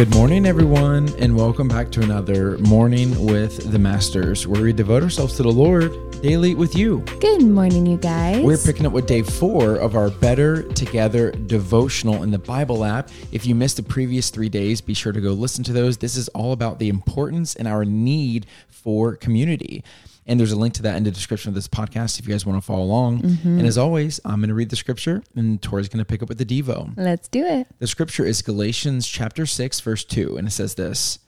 Good morning, everyone, and welcome back to another Morning with the Masters, where we devote ourselves to the Lord daily with you. Good morning, you guys. We're picking up with day four of our Better Together devotional in the Bible app. If you missed the previous three days, be sure to go listen to those. This is all about the importance and our need for community. And there's a link to that in the description of this podcast if you guys want to follow along. Mm-hmm. And as always, I'm going to read the scripture and Tori's going to pick up with the Devo. Let's do it. The scripture is Galatians chapter 6, verse 2, and it says this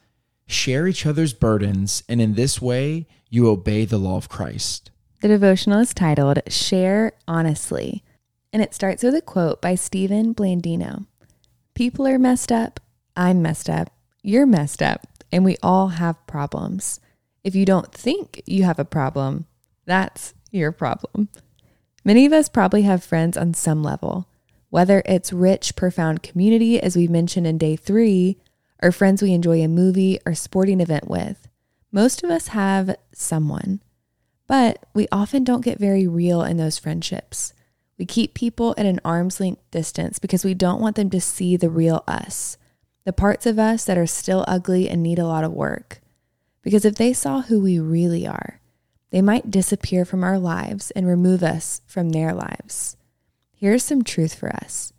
Share each other's burdens, and in this way you obey the law of Christ. The devotional is titled Share Honestly, and it starts with a quote by Stephen Blandino People are messed up. I'm messed up. You're messed up. And we all have problems. If you don't think you have a problem, that's your problem. Many of us probably have friends on some level, whether it's rich, profound community, as we mentioned in day three, or friends we enjoy a movie or sporting event with. Most of us have someone, but we often don't get very real in those friendships. We keep people at an arm's length distance because we don't want them to see the real us, the parts of us that are still ugly and need a lot of work. Because if they saw who we really are, they might disappear from our lives and remove us from their lives. Here's some truth for us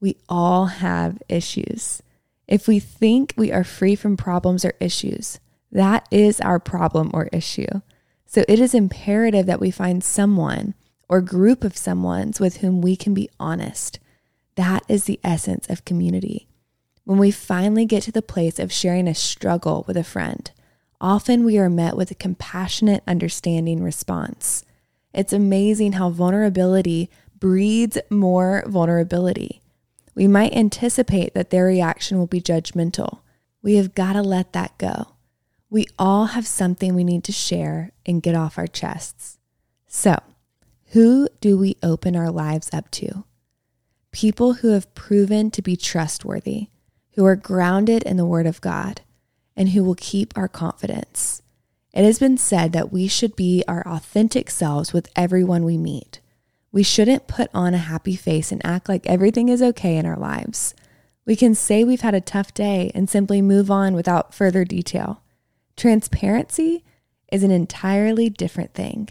we all have issues. If we think we are free from problems or issues, that is our problem or issue. So it is imperative that we find someone or group of someones with whom we can be honest. That is the essence of community. When we finally get to the place of sharing a struggle with a friend, often we are met with a compassionate, understanding response. It's amazing how vulnerability breeds more vulnerability. We might anticipate that their reaction will be judgmental. We have got to let that go. We all have something we need to share and get off our chests. So, who do we open our lives up to? People who have proven to be trustworthy, who are grounded in the Word of God and who will keep our confidence. It has been said that we should be our authentic selves with everyone we meet. We shouldn't put on a happy face and act like everything is okay in our lives. We can say we've had a tough day and simply move on without further detail. Transparency is an entirely different thing,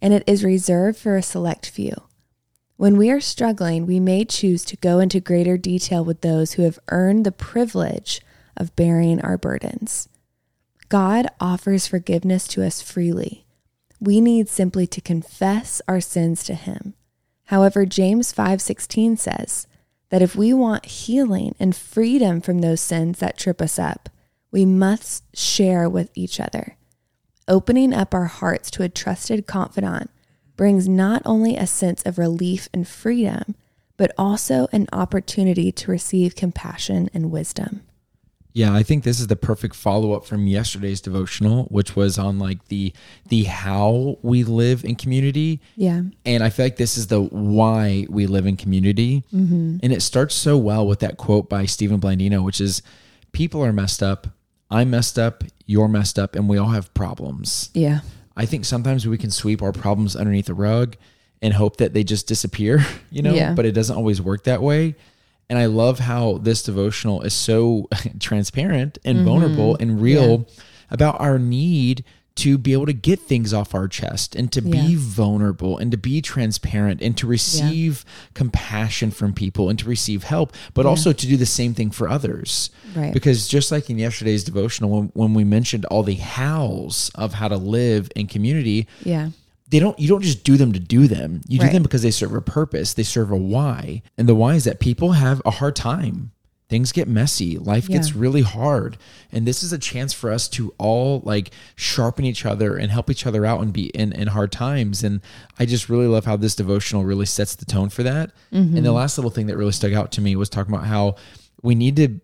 and it is reserved for a select few. When we are struggling, we may choose to go into greater detail with those who have earned the privilege of bearing our burdens. God offers forgiveness to us freely. We need simply to confess our sins to him. However, James 5:16 says that if we want healing and freedom from those sins that trip us up, we must share with each other. Opening up our hearts to a trusted confidant brings not only a sense of relief and freedom, but also an opportunity to receive compassion and wisdom. Yeah, I think this is the perfect follow up from yesterday's devotional, which was on like the the how we live in community. Yeah. And I feel like this is the why we live in community. Mm-hmm. And it starts so well with that quote by Stephen Blandino, which is people are messed up, I'm messed up, you're messed up, and we all have problems. Yeah. I think sometimes we can sweep our problems underneath the rug and hope that they just disappear, you know, Yeah. but it doesn't always work that way. And I love how this devotional is so transparent and Mm-hmm. vulnerable and real about our need to be able to get things off our chest and to be vulnerable and to be transparent and to receive compassion from people and to receive help, but also to do the same thing for others. Right. Because just like in yesterday's devotional, when, when we mentioned all the hows of how to live in community, Yeah. They don't you don't just do them to do them. You do them because they serve a purpose. They serve a why. And the why is that people have a hard time. Things get messy. Life gets really hard. And this is a chance for us to all like sharpen each other and help each other out and be in, in hard times. And I just really love how this devotional really sets the tone for that. Mm-hmm. And the last little thing that really stuck out to me was talking about how we need to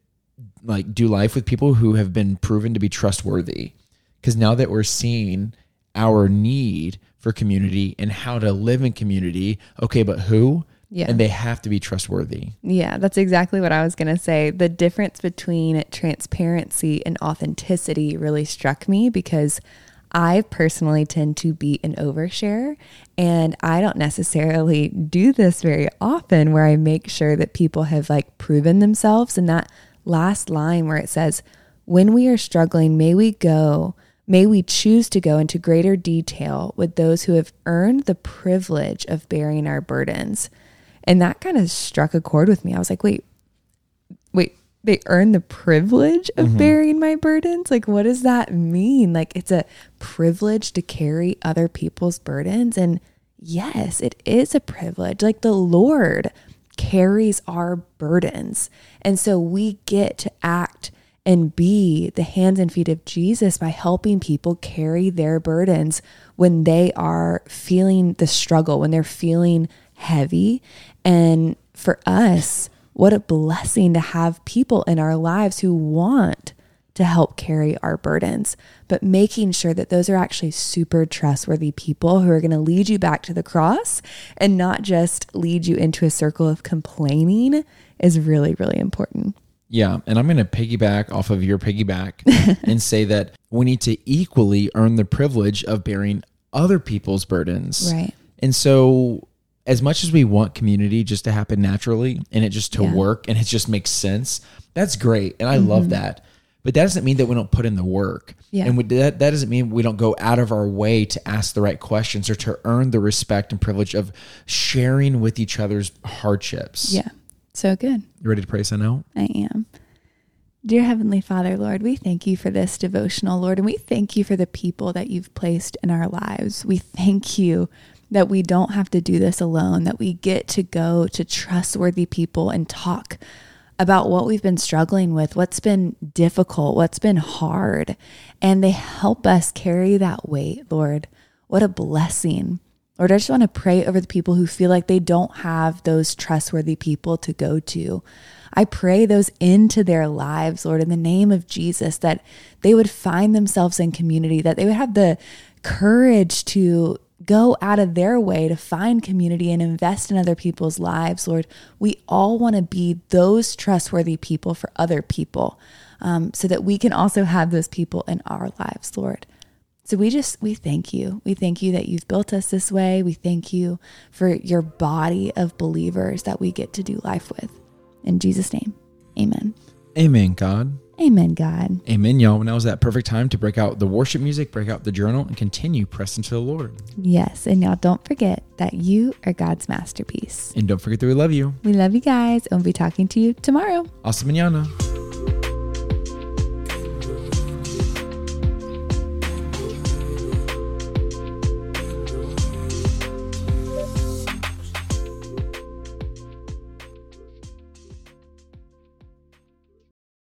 like do life with people who have been proven to be trustworthy. Because now that we're seeing our need for community and how to live in community, okay, but who? Yeah. And they have to be trustworthy. Yeah, that's exactly what I was going to say. The difference between transparency and authenticity really struck me because I personally tend to be an overshare and I don't necessarily do this very often where I make sure that people have like proven themselves and that last line where it says, When we are struggling, may we go, may we choose to go into greater detail with those who have earned the privilege of bearing our burdens. And that kind of struck a chord with me. I was like, wait, wait, they earn the privilege of mm-hmm. bearing my burdens? Like, what does that mean? Like, it's a privilege to carry other people's burdens. And yes, it is a privilege. Like, the Lord carries our burdens. And so we get to act and be the hands and feet of Jesus by helping people carry their burdens when they are feeling the struggle, when they're feeling heavy. And for us, what a blessing to have people in our lives who want to help carry our burdens, but making sure that those are actually super trustworthy people who are going to lead you back to the cross and not just lead you into a circle of complaining is really, really important. Yeah, and I'm going to piggyback off of your piggyback and say that we need to equally earn the privilege of bearing other people's burdens. Right. And so as much as we want community just to happen naturally and it just to Yeah. work and it just makes sense, that's great. And I love mm-hmm. that. But that doesn't mean that we don't put in the work. Yeah. And we, that, that doesn't mean we don't go out of our way to ask the right questions or to earn the respect and privilege of sharing with each other's hardships. Yeah. So good. You ready to pray sign out? I am. Dear Heavenly Father, Lord, we thank you for this devotional, Lord, and we thank you for the people that you've placed in our lives. We thank you that we don't have to do this alone, that we get to go to trustworthy people and talk about what we've been struggling with, what's been difficult, what's been hard, and they help us carry that weight, Lord. What a blessing. Lord, I just want to pray over the people who feel like they don't have those trustworthy people to go to. I pray those into their lives, Lord, in the name of Jesus, that they would find themselves in community, that they would have the courage to go out of their way to find community and invest in other people's lives, Lord. We all want to be those trustworthy people for other people um, so that we can also have those people in our lives, Lord. So we just, we thank you. We thank you that you've built us this way. We thank you for your body of believers that we get to do life with. In Jesus' name, amen. Amen, God. Amen, God. Amen, y'all. Now is that perfect time to break out the worship music, break out the journal, and continue pressing to the Lord. Yes. And y'all don't forget that you are God's masterpiece. And don't forget that we love you. We love you guys and we'll be talking to you tomorrow. Hasta mañana.